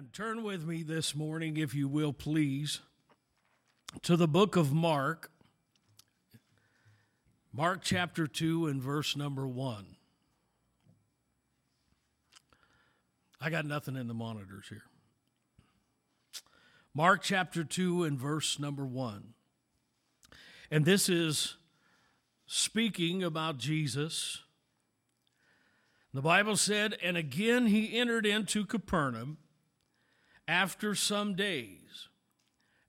Amen. Turn with me this morning, if you will, please, to the book of Mark. Mark chapter 2 and verse number 1. I got nothing in the monitors here. Mark chapter 2 and verse number 1. And this is speaking about Jesus. The Bible said, And again he entered into Capernaum after some days,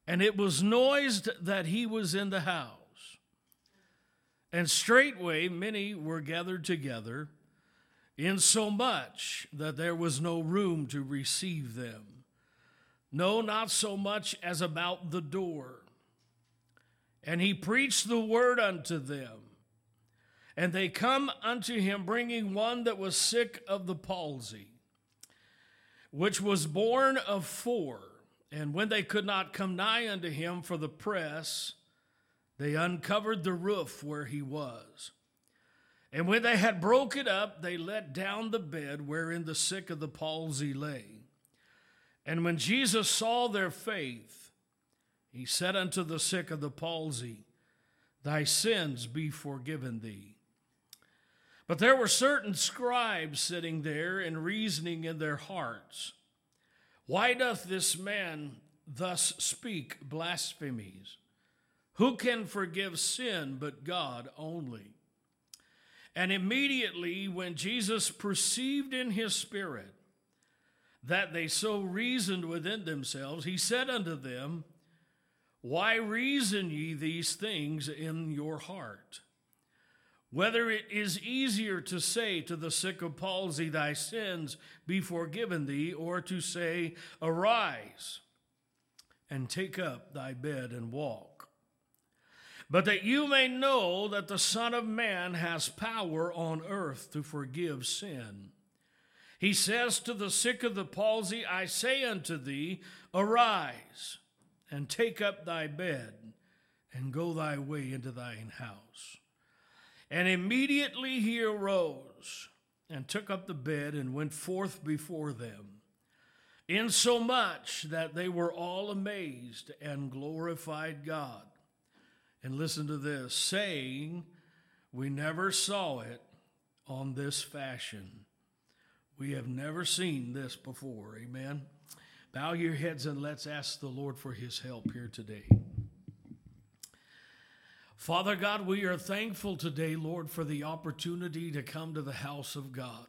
and it was noised that he was in the house. And straightway many were gathered together, insomuch that there was no room to receive them. No, not so much as about the door. And he preached the word unto them. And they come unto him, bringing one that was sick of the palsy, which was borne of four. And when they could not come nigh unto him for the press, they uncovered the roof where he was. And when they had broke it up, they let down the bed wherein the sick of the palsy lay. And when Jesus saw their faith, he said unto the sick of the palsy, Thy sins be forgiven thee. But there were certain scribes sitting there and reasoning in their hearts, Why doth this man thus speak blasphemies? Who can forgive sin but God only? And immediately, when Jesus perceived in his spirit that they so reasoned within themselves, he said unto them, Why reason ye these things in your heart? Whether it is easier to say to the sick of palsy, Thy sins be forgiven thee, or to say, Arise and take up thy bed and walk. But that you may know that the Son of Man has power on earth to forgive sin. He says to the sick of the palsy, I say unto thee, Arise and take up thy bed and go thy way into thine house. And immediately he arose and took up the bed and went forth before them, insomuch that they were all amazed and glorified God. And listen to this saying, We never saw it on this fashion. We have never seen this before. Amen. Bow your heads and let's ask the Lord for his help here today. Father God, we are thankful today, Lord, for the opportunity to come to the house of God.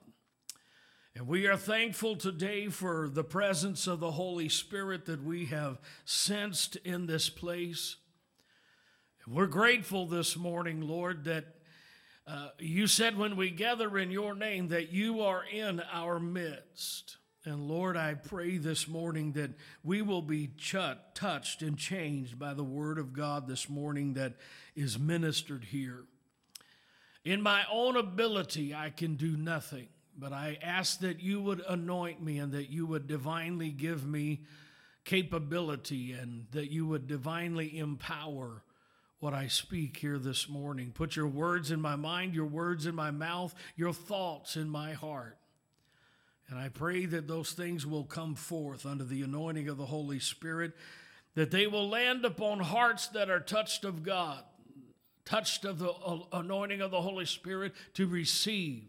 And we are thankful today for the presence of the Holy Spirit that we have sensed in this place. And we're grateful this morning, Lord, that uh, you said when we gather in your name that you are in our midst. And Lord, I pray this morning that we will be ch- touched and changed by the word of God this morning that is ministered here. In my own ability, I can do nothing, but I ask that you would anoint me and that you would divinely give me capability and that you would divinely empower what I speak here this morning. Put your words in my mind, your words in my mouth, your thoughts in my heart. And I pray that those things will come forth under the anointing of the Holy Spirit, that they will land upon hearts that are touched of God, touched of the uh, anointing of the Holy Spirit to receive.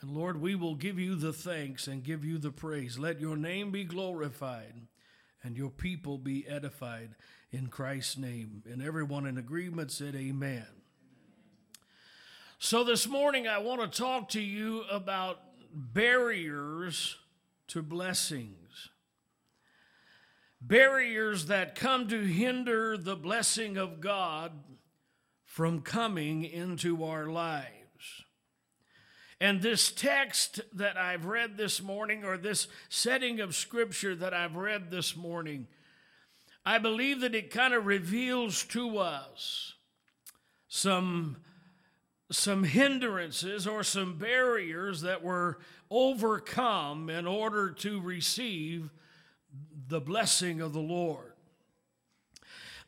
And Lord, we will give you the thanks and give you the praise. Let your name be glorified and your people be edified in Christ's name. And everyone in agreement said, Amen. So this morning, I want to talk to you about barriers to blessings. Barriers that come to hinder the blessing of God from coming into our lives. And this text that I've read this morning, or this setting of scripture that I've read this morning, I believe that it kind of reveals to us some some hindrances or some barriers that were overcome in order to receive the blessing of the Lord.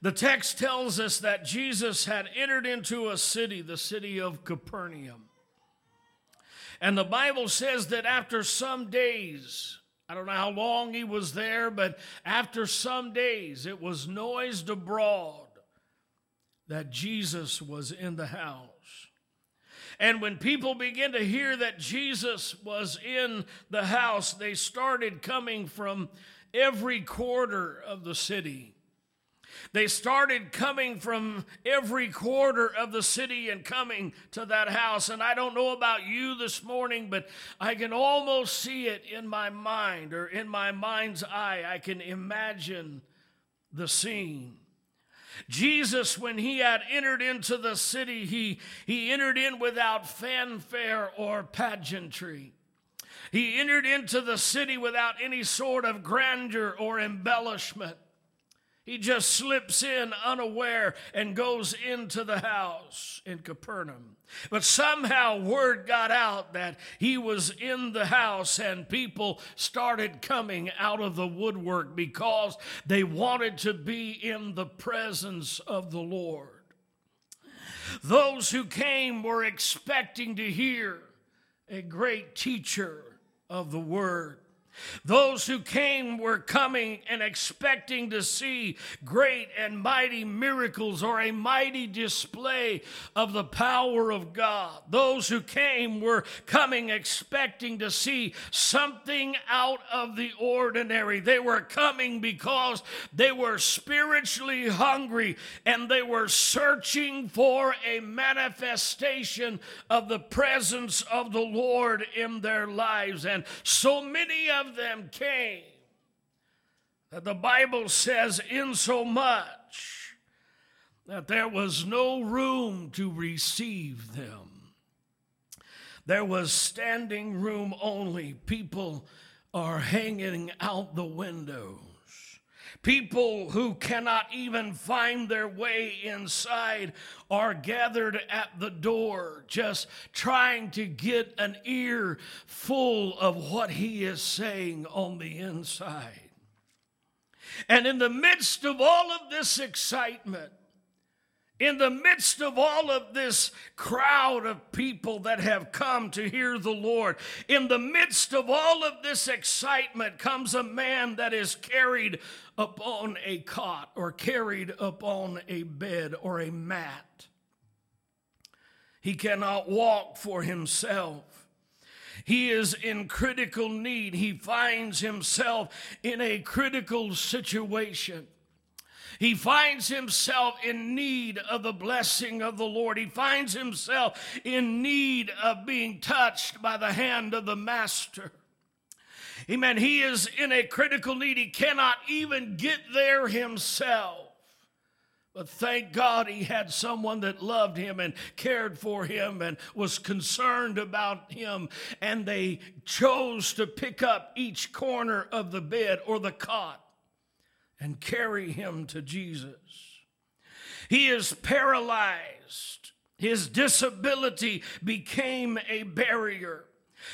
The text tells us that Jesus had entered into a city, the city of Capernaum. And the Bible says that after some days I don't know how long he was there, but after some days it was noised abroad that Jesus was in the house. And when people began to hear that Jesus was in the house, they started coming from every quarter of the city. They started coming from every quarter of the city and coming to that house. And I don't know about you this morning, but I can almost see it in my mind or in my mind's eye. I can imagine the scene. Jesus, when he had entered into the city, he, he entered in without fanfare or pageantry. He entered into the city without any sort of grandeur or embellishment. He just slips in unaware and goes into the house in Capernaum. But somehow word got out that he was in the house and people started coming out of the woodwork because they wanted to be in the presence of the Lord. Those who came were expecting to hear a great teacher of the word. Those who came were coming and expecting to see great and mighty miracles or a mighty display of the power of God. Those who came were coming expecting to see something out of the ordinary. They were coming because they were spiritually hungry and they were searching for a manifestation of the presence of the Lord in their lives. And so many of them came that the Bible says, insomuch that there was no room to receive them. There was standing room only. People are hanging out the window. People who cannot even find their way inside are gathered at the door, just trying to get an ear full of what he is saying on the inside. And in the midst of all of this excitement, in the midst of all of this crowd of people that have come to hear the Lord, in the midst of all of this excitement comes a man that is carried upon a cot or carried upon a bed or a mat. He cannot walk for himself. He is in critical need. He finds himself in a critical situation. He finds himself in need of the blessing of the Lord. He finds himself in need of being touched by the hand of the Master. Amen. He is in a critical need. He cannot even get there himself. But thank God he had someone that loved him and cared for him and was concerned about him. And they chose to pick up each corner of the bed or the cot and carry him to Jesus. He is paralyzed. His disability became a barrier.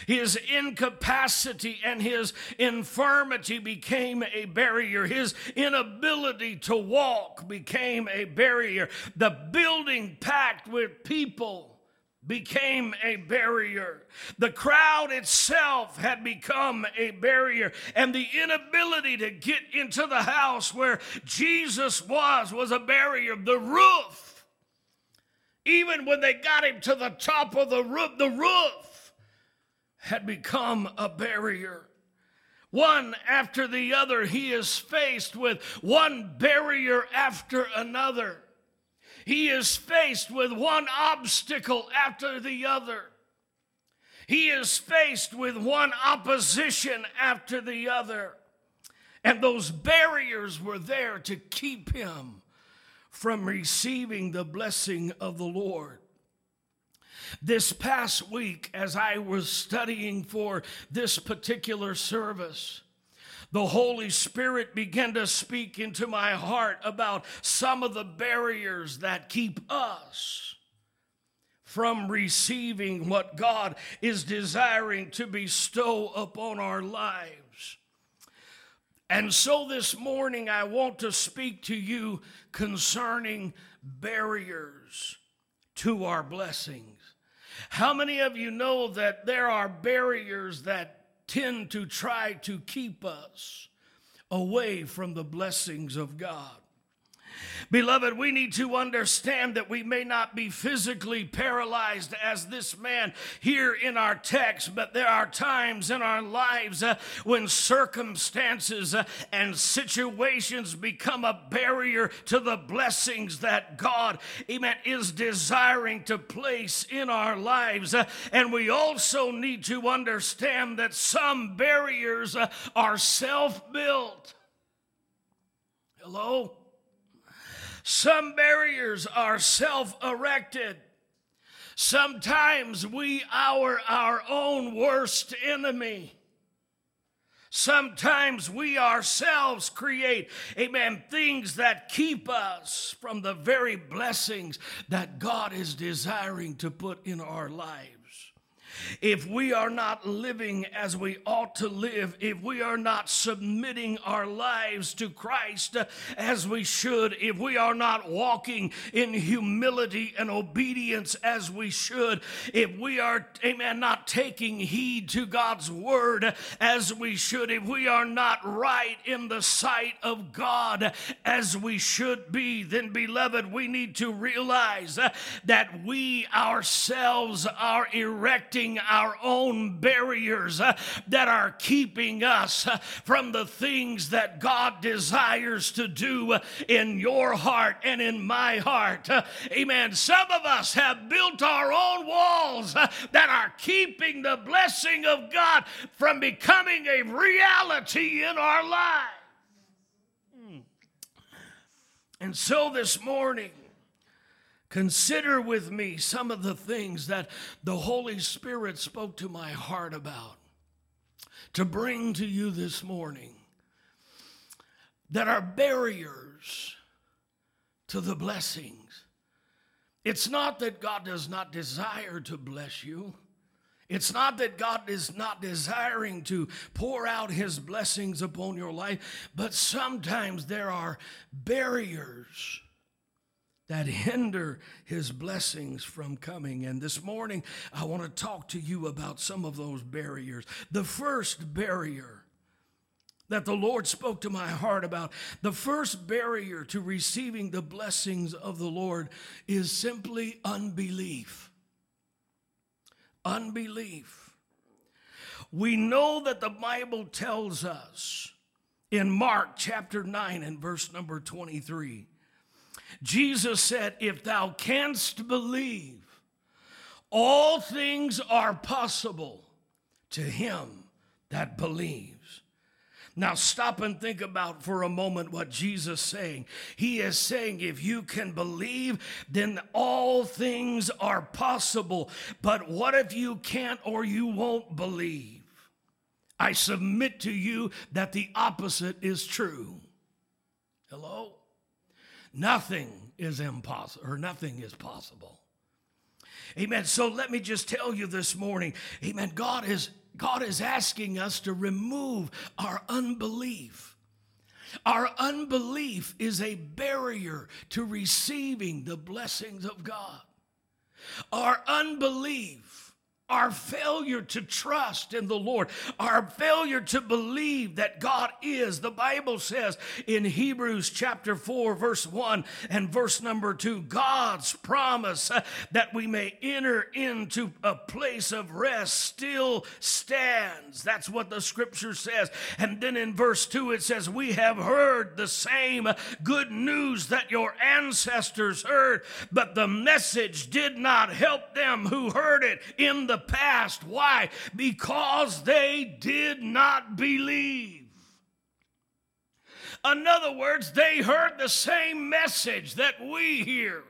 His incapacity and his infirmity became a barrier. His inability to walk became a barrier. The building packed with people became a barrier. The crowd itself had become a barrier, and the inability to get into the house where Jesus was was a barrier. The roof, even when they got him to the top of the roof, the roof had become a barrier. One after the other, he is faced with one barrier after another. He is faced with one obstacle after the other. He is faced with one opposition after the other. And those barriers were there to keep him from receiving the blessing of the Lord. This past week, as I was studying for this particular service, the Holy Spirit began to speak into my heart about some of the barriers that keep us from receiving what God is desiring to bestow upon our lives. And so this morning, I want to speak to you concerning barriers to our blessings. How many of you know that there are barriers that tend to try to keep us away from the blessings of God. Beloved, we need to understand that we may not be physically paralyzed as this man here in our text, but there are times in our lives uh, when circumstances uh, and situations become a barrier to the blessings that God, amen, is desiring to place in our lives. Uh, and we also need to understand that some barriers uh, are self built. Hello? Some barriers are self erected. Sometimes we are our own worst enemy. Sometimes we ourselves create, amen, things that keep us from the very blessings that God is desiring to put in our lives if we are not living as we ought to live, if we are not submitting our lives to Christ uh, as we should, if we are not walking in humility and obedience as we should, if we are, amen, not taking heed to God's word as we should, if we are not right in the sight of God as we should be, then, beloved, we need to realize uh, that we ourselves are erecting our own barriers uh, that are keeping us uh, from the things that God desires to do uh, in your heart and in my heart. Amen. Some of us have built our own walls that are keeping the blessing of God from becoming a reality in our lives. Hmm. And so this morning, Consider with me some of the things that the Holy Spirit spoke to my heart about to bring to you this morning that are barriers to the blessings. It's not that God does not desire to bless you. It's not that God is not desiring to pour out his blessings upon your life, but sometimes there are barriers that hinder his blessings from coming. And this morning, I want to talk to you about some of those barriers. The first barrier that the Lord spoke to my heart about, the first barrier to receiving the blessings of the Lord is simply unbelief. Unbelief. We know that the Bible tells us in Mark chapter 9 and verse number 23 Jesus said, If thou canst believe, all things are possible to him that believes. Now, stop and think about for a moment what Jesus is saying. He is saying, if you can believe, then all things are possible. But what if you can't or you won't believe? I submit to you that the opposite is true. Hello? Nothing is impossible, or nothing is possible. Amen. So let me just tell you this morning, amen. God is God is asking us to remove our unbelief. Our unbelief is a barrier to receiving the blessings of God. Our unbelief our failure to trust in the Lord, our failure to believe that God is. The Bible says in Hebrews chapter 4, verse 1 and verse number 2, God's promise uh, that we may enter into a place of rest still stands. That's what the scripture says. And then in verse 2, it says, We have heard the same good news that your ancestors heard, but the message did not help them who heard it in the the past. Why? Because they did not believe. In other words, they heard the same message that we hear.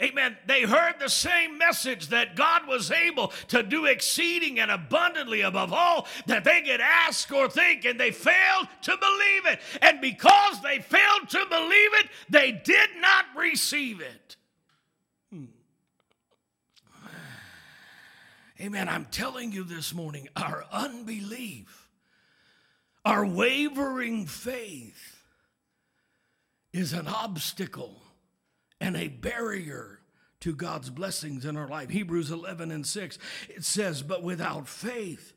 Amen. They heard the same message that God was able to do exceeding and abundantly above all that they could ask or think, and they failed to believe it. And because they failed to believe it, they did not receive it. Amen. I'm telling you this morning, our unbelief, our wavering faith is an obstacle and a barrier to God's blessings in our life. Hebrews 11 and 6, it says, But without faith,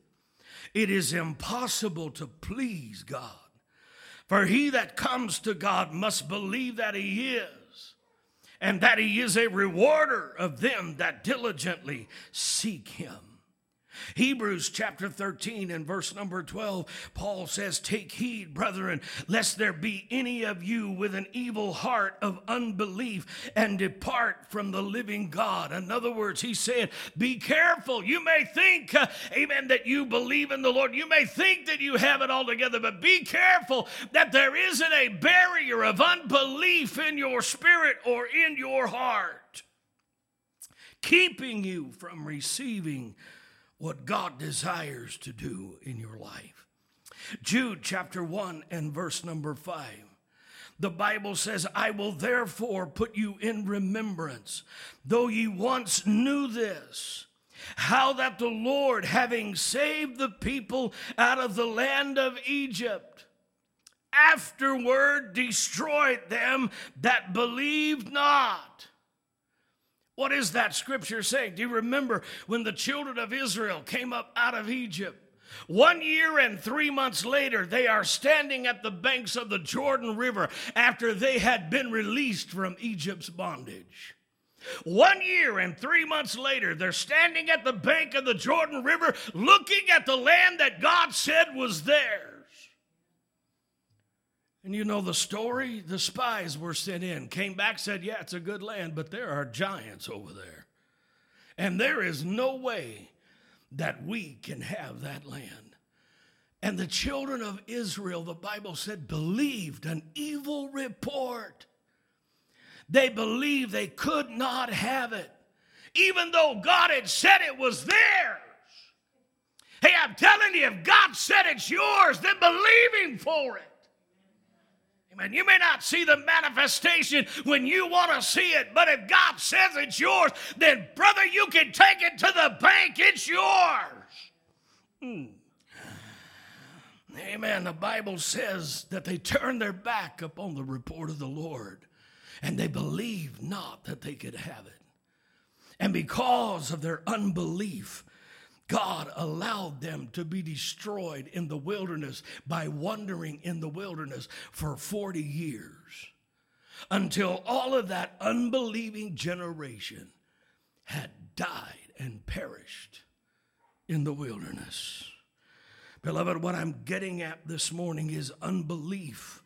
it is impossible to please God. For he that comes to God must believe that he is, and that he is a rewarder of them that diligently seek him. Hebrews chapter 13 and verse number 12, Paul says, Take heed, brethren, lest there be any of you with an evil heart of unbelief and depart from the living God. In other words, he said, Be careful. You may think, uh, amen, that you believe in the Lord. You may think that you have it all together, but be careful that there isn't a barrier of unbelief in your spirit or in your heart, keeping you from receiving what God desires to do in your life. Jude chapter 1 and verse number 5. The Bible says, I will therefore put you in remembrance, though ye once knew this, how that the Lord, having saved the people out of the land of Egypt, afterward destroyed them that believed not. What is that scripture saying? Do you remember when the children of Israel came up out of Egypt? One year and three months later, they are standing at the banks of the Jordan River after they had been released from Egypt's bondage. One year and three months later, they're standing at the bank of the Jordan River looking at the land that God said was theirs. And you know the story? The spies were sent in, came back, said, Yeah, it's a good land, but there are giants over there. And there is no way that we can have that land. And the children of Israel, the Bible said, believed an evil report. They believed they could not have it, even though God had said it was theirs. Hey, I'm telling you, if God said it's yours, then believe Him for it. Amen. You may not see the manifestation when you want to see it, but if God says it's yours, then, brother, you can take it to the bank. It's yours. Hmm. Amen. The Bible says that they turned their back upon the report of the Lord and they believed not that they could have it. And because of their unbelief, God allowed them to be destroyed in the wilderness by wandering in the wilderness for 40 years until all of that unbelieving generation had died and perished in the wilderness. Beloved, what I'm getting at this morning is unbelief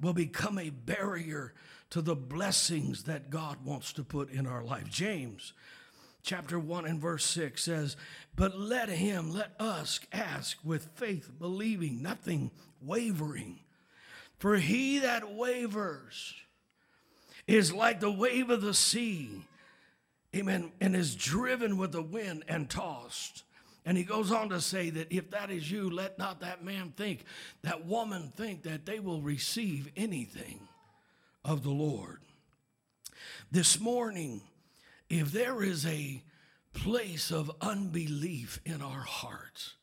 will become a barrier to the blessings that God wants to put in our life. James chapter 1 and verse 6 says, But let him, let us ask with faith, believing, nothing wavering. For he that wavers is like the wave of the sea, amen, and is driven with the wind and tossed. And he goes on to say that if that is you, let not that man think, that woman think that they will receive anything of the Lord. This morning, if there is a place of unbelief in our hearts,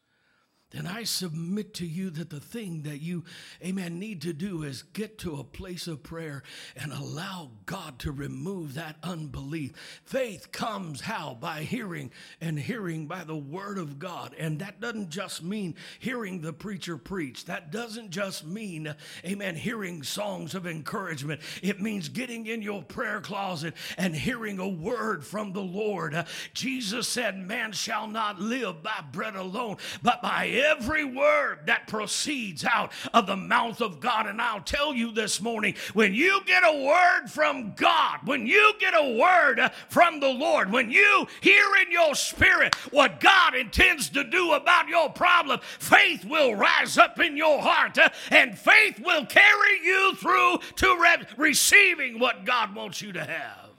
then I submit to you that the thing that you, amen, need to do is get to a place of prayer and allow God to remove that unbelief. Faith comes how? By hearing, and hearing by the word of God. And that doesn't just mean hearing the preacher preach, that doesn't just mean, amen, hearing songs of encouragement. It means getting in your prayer closet and hearing a word from the Lord. Jesus said, Man shall not live by bread alone, but by every word that proceeds out of the mouth of God. And I'll tell you this morning when you get a word from God, when you get a word from the Lord, when you hear in your spirit what God intends to do about your problem, faith will rise up in your heart uh, and faith will carry you through to re- receiving what God wants you to have.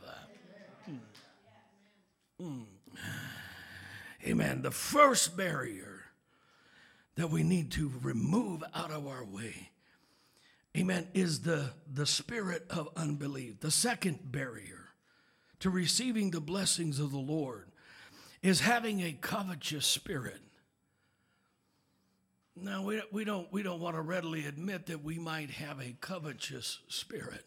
Hmm. Amen. The first barrier that we need to remove out of our way, amen, is the, the spirit of unbelief. The second barrier to receiving the blessings of the Lord is having a covetous spirit. Now, we, we, don't, we don't want to readily admit that we might have a covetous spirit.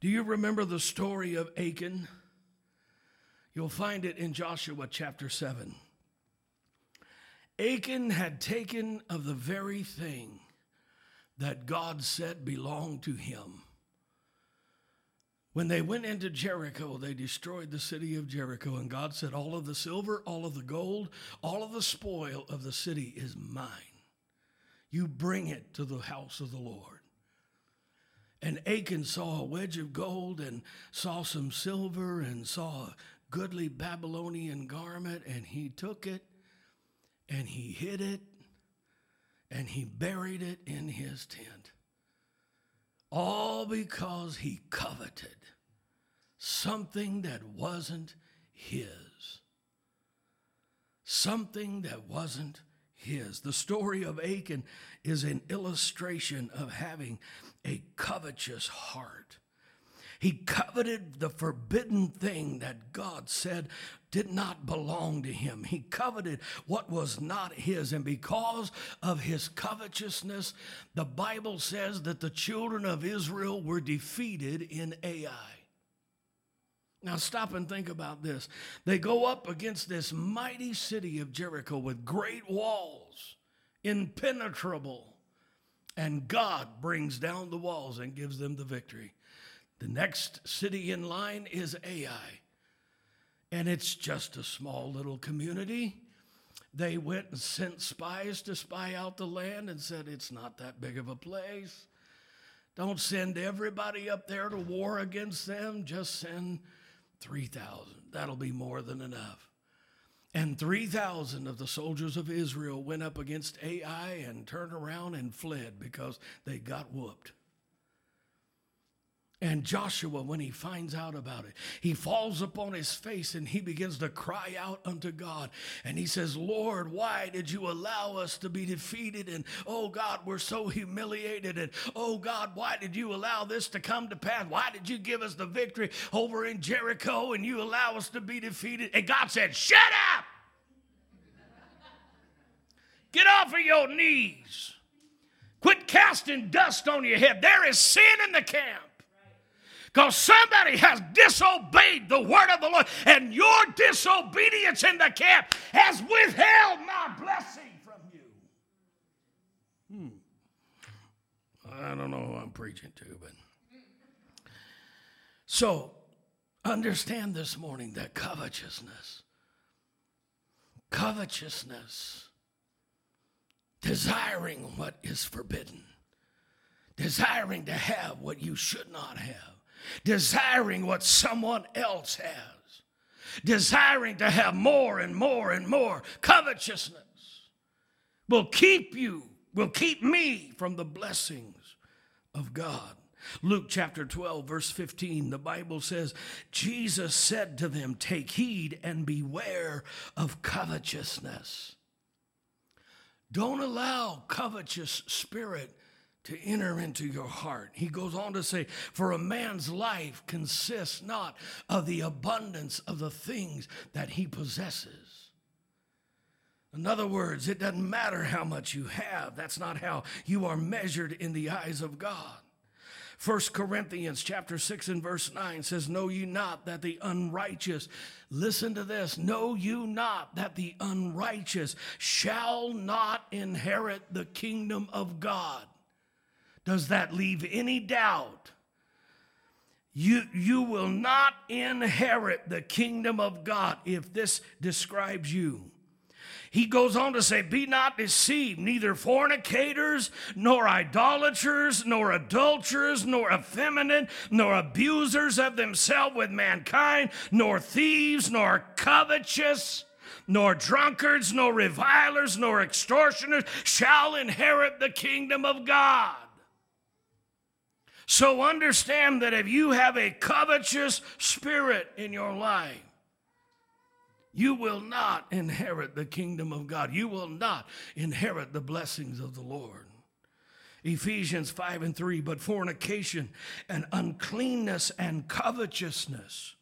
Do you remember the story of Achan? You'll find it in Joshua chapter 7. Achan had taken of the very thing that God said belonged to him. When they went into Jericho, they destroyed the city of Jericho, and God said, All of the silver, all of the gold, all of the spoil of the city is mine. You bring it to the house of the Lord. And Achan saw a wedge of gold and saw some silver and saw a goodly Babylonian garment, and he took it and he hid it and he buried it in his tent. All because he coveted something that wasn't his. Something that wasn't his. The story of Achan is an illustration of having a covetous heart. He coveted the forbidden thing that God said did not belong to him. He coveted what was not his. And because of his covetousness, the Bible says that the children of Israel were defeated in Ai. Now, stop and think about this. They go up against this mighty city of Jericho with great walls, impenetrable, and God brings down the walls and gives them the victory. The next city in line is Ai, and it's just a small little community. They went and sent spies to spy out the land and said, It's not that big of a place. Don't send everybody up there to war against them, just send 3,000. That'll be more than enough. And 3,000 of the soldiers of Israel went up against Ai and turned around and fled because they got whooped. And Joshua, when he finds out about it, he falls upon his face and he begins to cry out unto God. And he says, Lord, why did you allow us to be defeated? And oh God, we're so humiliated. And oh God, why did you allow this to come to pass? Why did you give us the victory over in Jericho and you allow us to be defeated? And God said, Shut up! Get off of your knees. Quit casting dust on your head. There is sin in the camp. Because somebody has disobeyed the word of the Lord, and your disobedience in the camp has withheld my blessing from you. Hmm. I don't know who I'm preaching to, but. So, understand this morning that covetousness, covetousness, desiring what is forbidden, desiring to have what you should not have desiring what someone else has, desiring to have more and more and more. Covetousness will keep you, will keep me from the blessings of God. Luke chapter 12, verse 15, the Bible says, Jesus said to them, Take heed and beware of covetousness. Don't allow covetous spirit to enter into your heart. He goes on to say, For a man's life consists not of the abundance of the things that he possesses. In other words, it doesn't matter how much you have. That's not how you are measured in the eyes of God. 1 Corinthians chapter 6 and verse 9 says, Know you not that the unrighteous, listen to this, know you not that the unrighteous shall not inherit the kingdom of God. Does that leave any doubt? You, you will not inherit the kingdom of God if this describes you. He goes on to say, Be not deceived, neither fornicators, nor idolaters, nor adulterers, nor effeminate, nor abusers of themselves with mankind, nor thieves, nor covetous, nor drunkards, nor revilers, nor extortioners shall inherit the kingdom of God. So understand that if you have a covetous spirit in your life, you will not inherit the kingdom of God. You will not inherit the blessings of the Lord. Ephesians 5 and 3, but fornication and uncleanness and covetousness,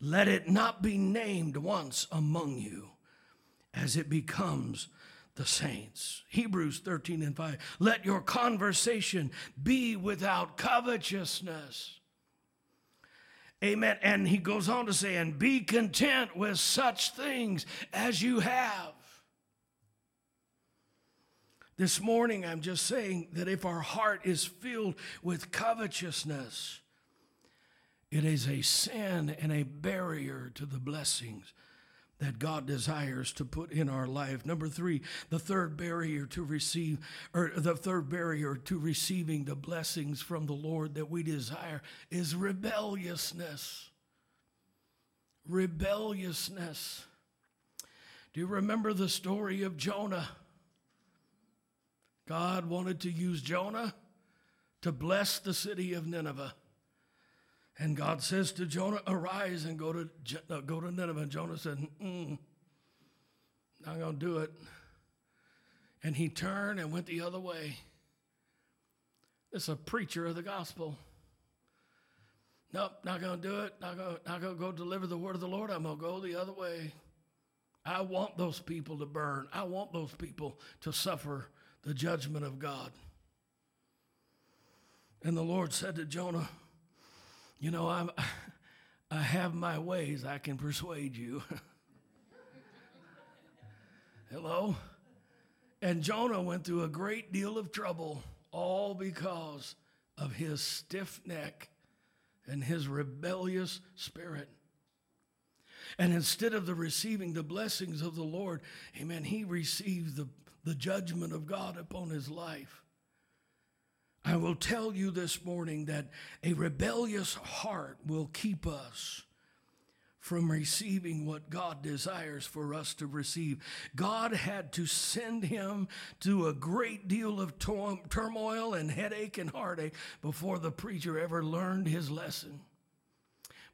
let it not be named once among you as it becomes the saints. Hebrews 13 and 5. Let your conversation be without covetousness. Amen. And he goes on to say, and be content with such things as you have. This morning, I'm just saying that if our heart is filled with covetousness, it is a sin and a barrier to the blessings that God desires to put in our life. Number three, the third barrier to receive, or the third barrier to receiving the blessings from the Lord that we desire is rebelliousness. Rebelliousness. Do you remember the story of Jonah? God wanted to use Jonah to bless the city of Nineveh. And God says to Jonah, Arise and go to, uh, go to Nineveh. And Jonah said, mm, Not going to do it. And he turned and went the other way. It's a preacher of the gospel. Nope, not going to do it. Not going not to go deliver the word of the Lord. I'm going to go the other way. I want those people to burn. I want those people to suffer the judgment of God. And the Lord said to Jonah, You know, I'm, I have my ways. I can persuade you. Hello? And Jonah went through a great deal of trouble, all because of his stiff neck and his rebellious spirit. And instead of the receiving the blessings of the Lord, amen, he received the, the judgment of God upon his life. I will tell you this morning that a rebellious heart will keep us from receiving what God desires for us to receive. God had to send him to a great deal of turmoil and headache and heartache before the preacher ever learned his lesson.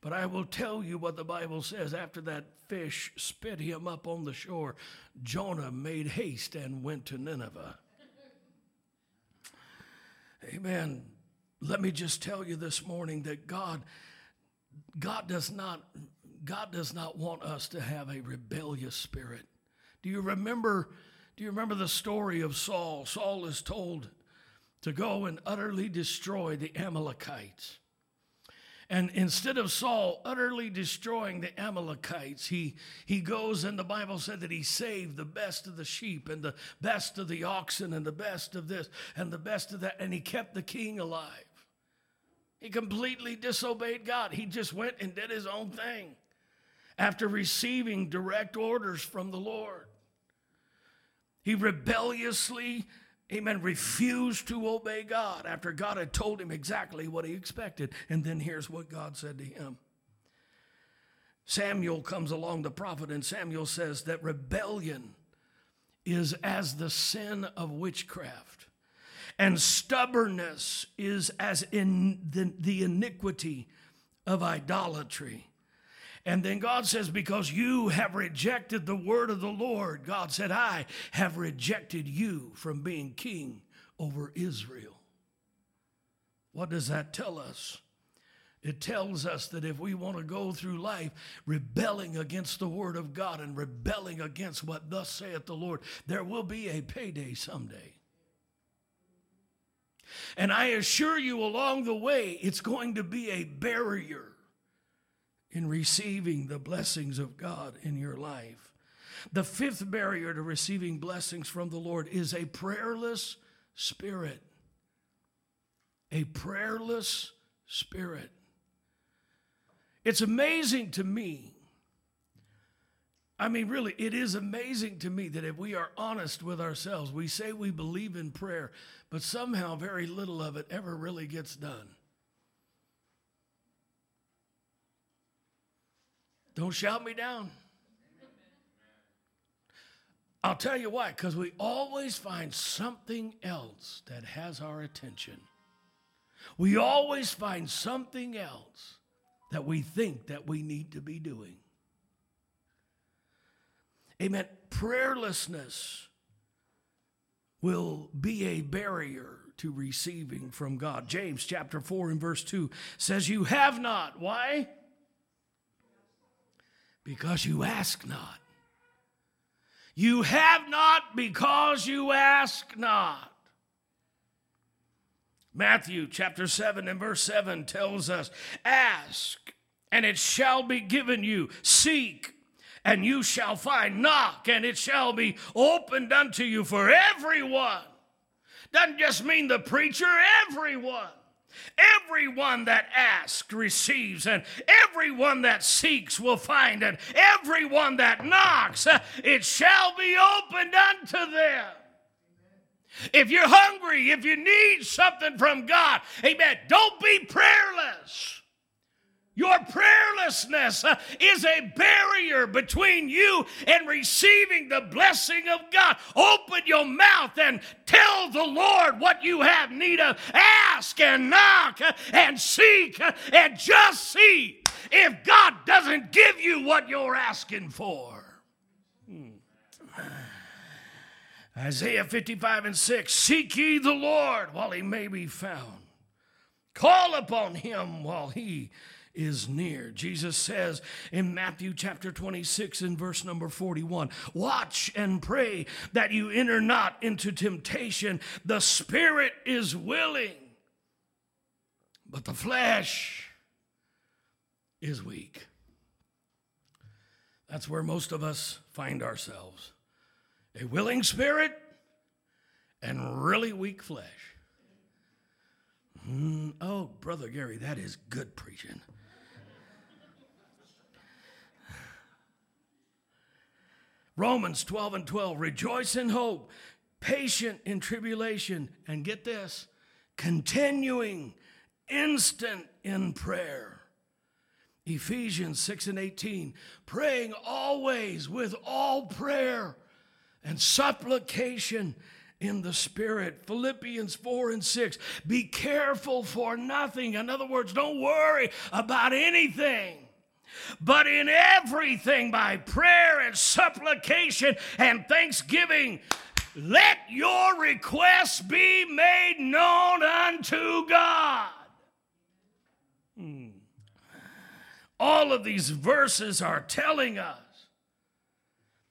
But I will tell you what the Bible says after that fish spit him up on the shore, Jonah made haste and went to Nineveh. Amen. Let me just tell you this morning that God God does not God does not want us to have a rebellious spirit. Do you remember do you remember the story of Saul? Saul is told to go and utterly destroy the Amalekites. And instead of Saul utterly destroying the Amalekites, he, he goes, and the Bible said that he saved the best of the sheep and the best of the oxen and the best of this and the best of that, and he kept the king alive. He completely disobeyed God. He just went and did his own thing after receiving direct orders from the Lord. He rebelliously amen, refused to obey God after God had told him exactly what he expected. And then here's what God said to him Samuel comes along, the prophet, and Samuel says that rebellion is as the sin of witchcraft, and stubbornness is as in the, the iniquity of idolatry. And then God says, Because you have rejected the word of the Lord, God said, I have rejected you from being king over Israel. What does that tell us? It tells us that if we want to go through life rebelling against the word of God and rebelling against what thus saith the Lord, there will be a payday someday. And I assure you, along the way, it's going to be a barrier in receiving the blessings of God in your life. The fifth barrier to receiving blessings from the Lord is a prayerless spirit. A prayerless spirit. It's amazing to me. I mean, really, it is amazing to me that if we are honest with ourselves, we say we believe in prayer, but somehow very little of it ever really gets done. Don't shout me down. I'll tell you why, because we always find something else that has our attention. We always find something else that we think that we need to be doing. Amen. Prayerlessness will be a barrier to receiving from God. James chapter 4 and verse 2 says, You have not. Why? Because you ask not. You have not because you ask not. Matthew chapter 7 and verse 7 tells us Ask, and it shall be given you. Seek, and you shall find. Knock, and it shall be opened unto you for everyone doesn't just mean the preacher, everyone. Everyone that asks receives, and everyone that seeks will find, and everyone that knocks, it shall be opened unto them. If you're hungry, if you need something from God, amen, don't be prayerless. Your prayerlessness uh, is a barrier between you and receiving the blessing of God. Open your mouth and tell the Lord what you have need of. Ask and knock uh, and seek uh, and just see if God doesn't give you what you're asking for. Hmm. Isaiah 55 and 6 Seek ye the Lord while he may be found, call upon him while he is near. Jesus says in Matthew chapter 26 and verse number 41 Watch and pray that you enter not into temptation. The spirit is willing, but the flesh is weak. That's where most of us find ourselves a willing spirit and really weak flesh. Mm, oh, Brother Gary, that is good preaching. Romans 12 and 12 rejoice in hope, patient in tribulation, and get this, continuing, instant in prayer. Ephesians 6 and 18 praying always with all prayer and supplication in the Spirit. Philippians 4 and 6 be careful for nothing. In other words, don't worry about anything but in everything by prayer and supplication and thanksgiving, let your requests be made known unto God. Hmm. All of these verses are telling us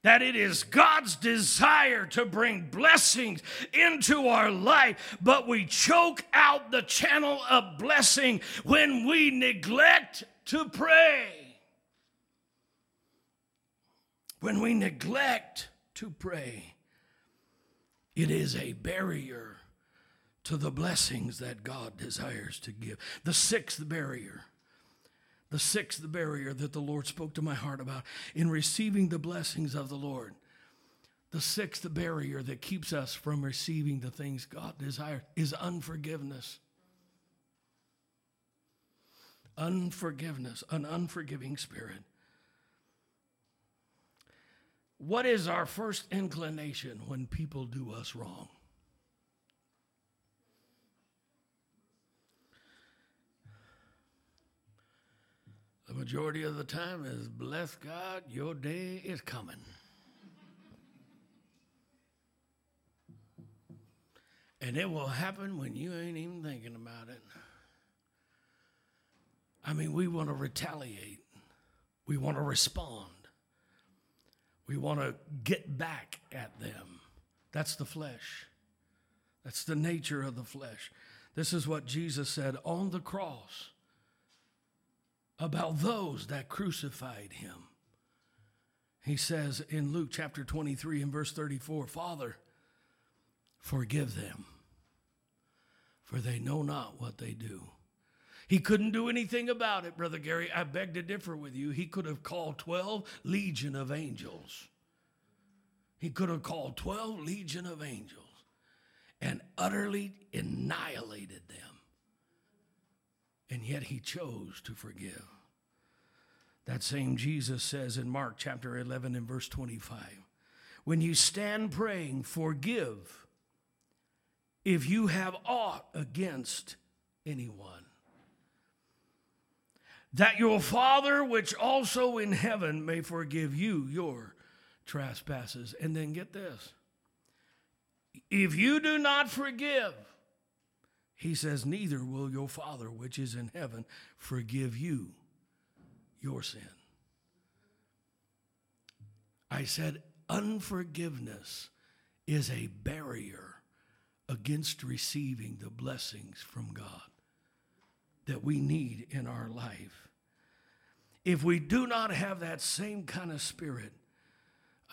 that it is God's desire to bring blessings into our life, but we choke out the channel of blessing when we neglect to pray when we neglect to pray, it is a barrier to the blessings that God desires to give. The sixth barrier, the sixth barrier that the Lord spoke to my heart about in receiving the blessings of the Lord. The sixth barrier that keeps us from receiving the things God desires is unforgiveness. Unforgiveness, an unforgiving spirit. What is our first inclination when people do us wrong? The majority of the time is bless God, your day is coming. And it will happen when you ain't even thinking about it. I mean, we want to retaliate, we want to respond. We want to get back at them. That's the flesh. That's the nature of the flesh. This is what Jesus said on the cross about those that crucified him. He says in Luke chapter 23 and verse 34 Father, forgive them, for they know not what they do. He couldn't do anything about it, Brother Gary. I beg to differ with you. He could have called 12 legion of angels. He could have called 12 legion of angels and utterly annihilated them. And yet he chose to forgive. That same Jesus says in Mark chapter 11 and verse 25 When you stand praying, forgive if you have aught against anyone that your Father, which also in heaven, may forgive you your trespasses. And then get this if you do not forgive, he says, neither will your Father, which is in heaven, forgive you your sin. I said, unforgiveness is a barrier against receiving the blessings from God that we need in our life. If we do not have that same kind of spirit,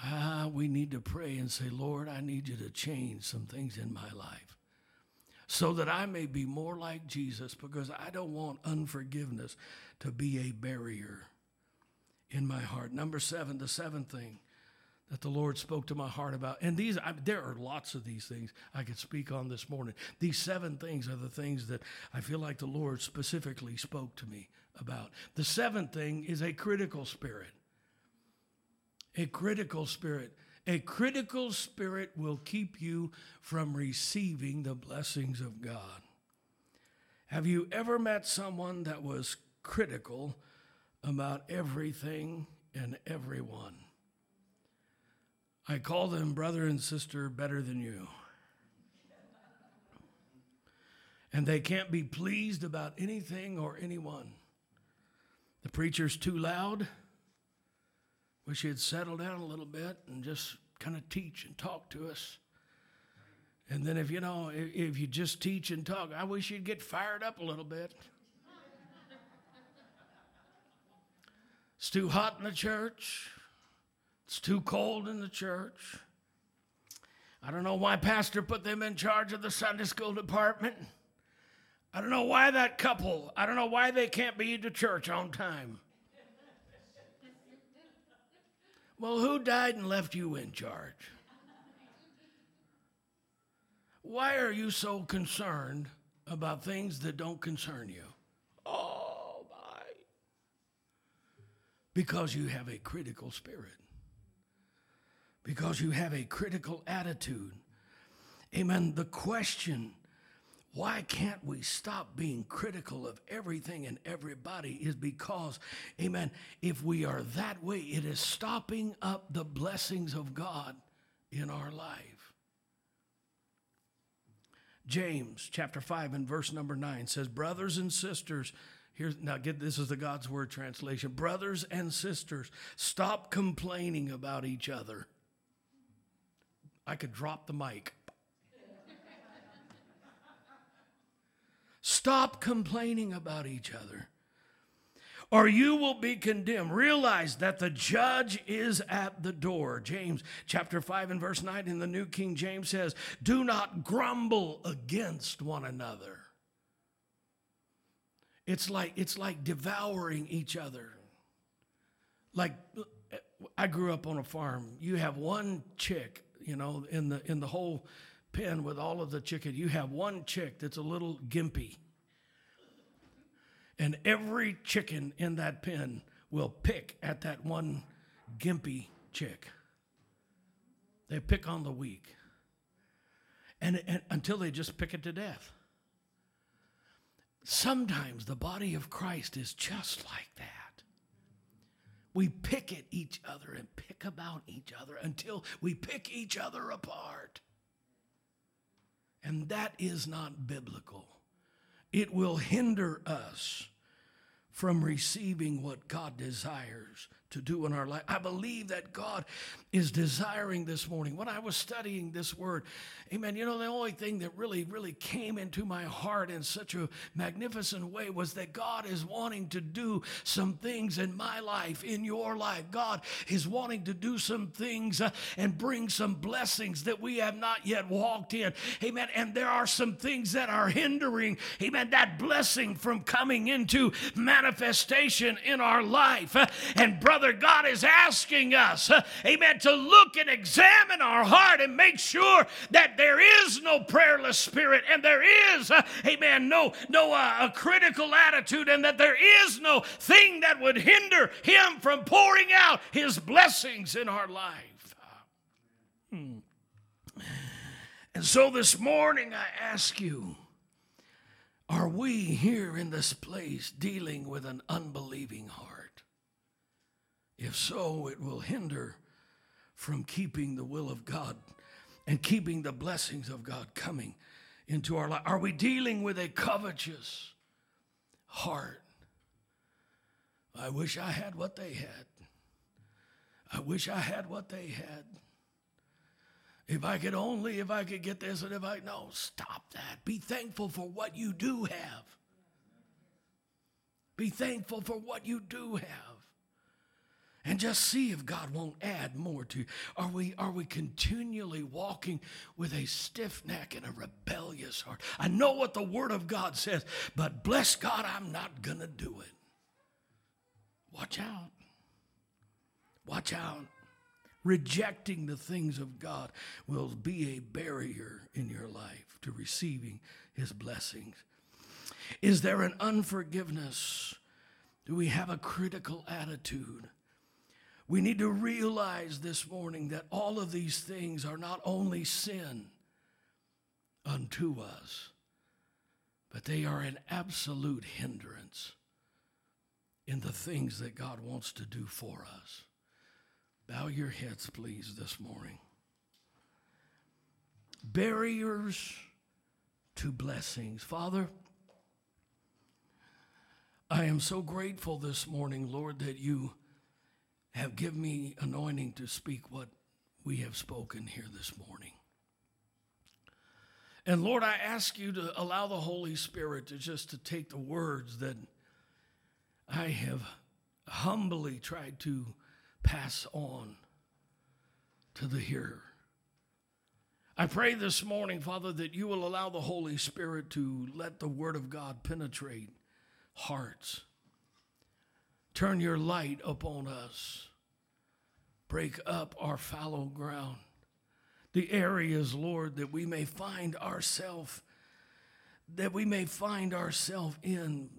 ah, we need to pray and say, Lord, I need you to change some things in my life. so that I may be more like Jesus because I don't want unforgiveness to be a barrier in my heart. Number seven, the seventh thing that the Lord spoke to my heart about. And these, I, there are lots of these things I could speak on this morning. These seven things are the things that I feel like the Lord specifically spoke to me about. The seventh thing is a critical spirit. A critical spirit. A critical spirit will keep you from receiving the blessings of God. Have you ever met someone that was critical about everything and everyone? I call them brother and sister better than you. And they can't be pleased about anything or anyone. The preacher's too loud. Wish he'd settle down a little bit and just kind of teach and talk to us. And then if you know, if you just teach and talk, I wish you'd get fired up a little bit. It's too hot in the church. It's too cold in the church. I don't know why Pastor put them in charge of the Sunday school department. I don't know why that couple, I don't know why they can't be to church on time. Well, who died and left you in charge? Why are you so concerned about things that don't concern you? Oh, my. Because you have a critical spirit because you have a critical attitude. Amen. The question, why can't we stop being critical of everything and everybody is because, amen, if we are that way, it is stopping up the blessings of God in our life. James chapter 5 and verse number 9 says, Brothers and sisters, Here's, now get this is the God's word translation. Brothers and sisters, stop complaining about each other. I could drop the mic. Stop complaining about each other, or you will be condemned. Realize that the judge is at the door. James chapter 5 and verse 9 in the New King James says, Do not grumble against one another. It's like it's like devouring each other. Like I grew up on a farm. You have one chick you know, in the in the whole pen with all of the chicken, you have one chick that's a little gimpy. And every chicken in that pen will pick at that one gimpy chick. They pick on the weak. And, and until they just pick it to death. Sometimes the body of Christ is just like that. We pick at each other and pick about each other until we pick each other apart. And that is not biblical. It will hinder us from receiving what God desires to do in our life. I believe that God is desiring this morning. When I was studying this word, amen, you know, the only thing that really, really came into my heart in such a magnificent way was that God is wanting to do some things in my life, in your life. God is wanting to do some things uh, and bring some blessings that we have not yet walked in. Amen. And there are some things that are hindering, amen, that blessing from coming into manifestation in our life. Uh, and brother, Father God is asking us, uh, amen, to look and examine our heart and make sure that there is no prayerless spirit and there is, uh, amen, no, no uh, a critical attitude and that there is no thing that would hinder Him from pouring out His blessings in our life. Hmm. And so this morning I ask you, are we here in this place dealing with an unbelieving heart? If so, it will hinder from keeping the will of God and keeping the blessings of God coming into our life. Are we dealing with a covetous heart? I wish I had what they had. I wish I had what they had. If I could only, if I could get this, and if I, no, stop that. Be thankful for what you do have. Be thankful for what you do have. And just see if God won't add more to you. Are we are we continually walking with a stiff neck and a rebellious heart? I know what the word of God says, but bless God, I'm not gonna do it. Watch out. Watch out. Rejecting the things of God will be a barrier in your life to receiving his blessings. Is there an unforgiveness? Do we have a critical attitude? We need to realize this morning that all of these things are not only sin unto us, but they are an absolute hindrance in the things that God wants to do for us. Bow your heads, please, this morning. Barriers to blessings. Father, I am so grateful this morning, Lord, that you have given me anointing to speak what we have spoken here this morning. And Lord, I ask you to allow the Holy Spirit to just to take the words that I have humbly tried to pass on to the hearer. I pray this morning, Father, that you will allow the Holy Spirit to let the Word of God penetrate hearts Turn your light upon us. Break up our fallow ground. The areas, Lord, that we may find ourselves, that we may find ourselves in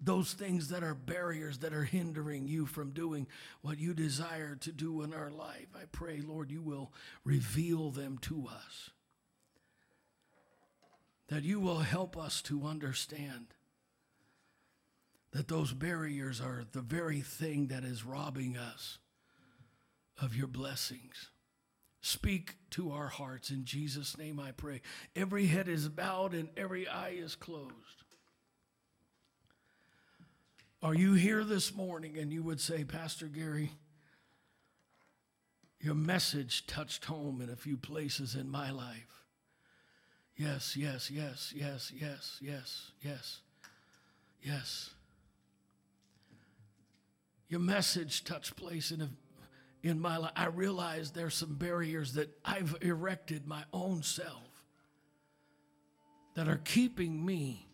those things that are barriers that are hindering you from doing what you desire to do in our life. I pray, Lord, you will reveal them to us. That you will help us to understand that those barriers are the very thing that is robbing us of your blessings. Speak to our hearts. In Jesus' name I pray. Every head is bowed and every eye is closed. Are you here this morning and you would say, Pastor Gary, your message touched home in a few places in my life? Yes, yes, yes, yes, yes, yes, yes, yes. Your message touched place in, a, in my life. I realize there's some barriers that I've erected my own self that are keeping me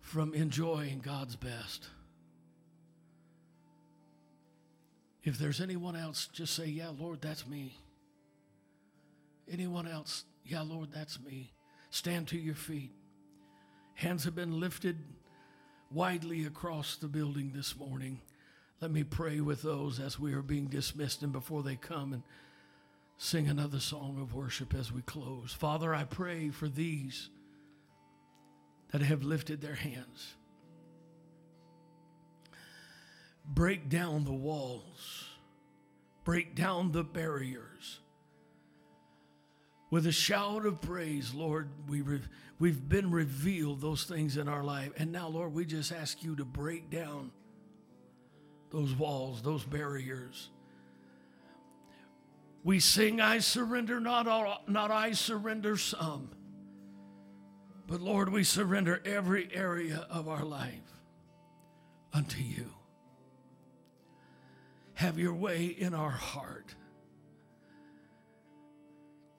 from enjoying God's best. If there's anyone else, just say, Yeah, Lord, that's me. Anyone else? Yeah, Lord, that's me. Stand to your feet. Hands have been lifted widely across the building this morning. Let me pray with those as we are being dismissed and before they come and sing another song of worship as we close. Father, I pray for these that have lifted their hands. Break down the walls, break down the barriers. With a shout of praise, Lord, we re- we've been revealed those things in our life. And now, Lord, we just ask you to break down those walls, those barriers. We sing, I surrender not all, not I surrender some. But Lord, we surrender every area of our life unto you. Have your way in our heart.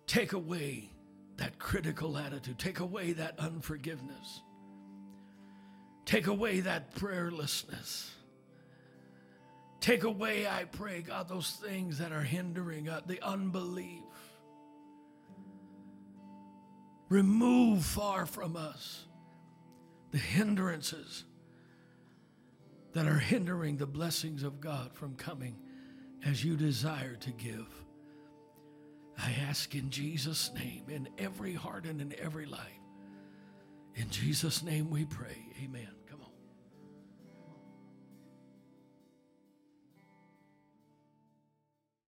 Take away that critical attitude. Take away that unforgiveness. Take away that prayerlessness. Take away, I pray, God, those things that are hindering God, the unbelief. Remove far from us the hindrances that are hindering the blessings of God from coming as you desire to give. I ask in Jesus' name, in every heart and in every life. In Jesus' name we pray. Amen.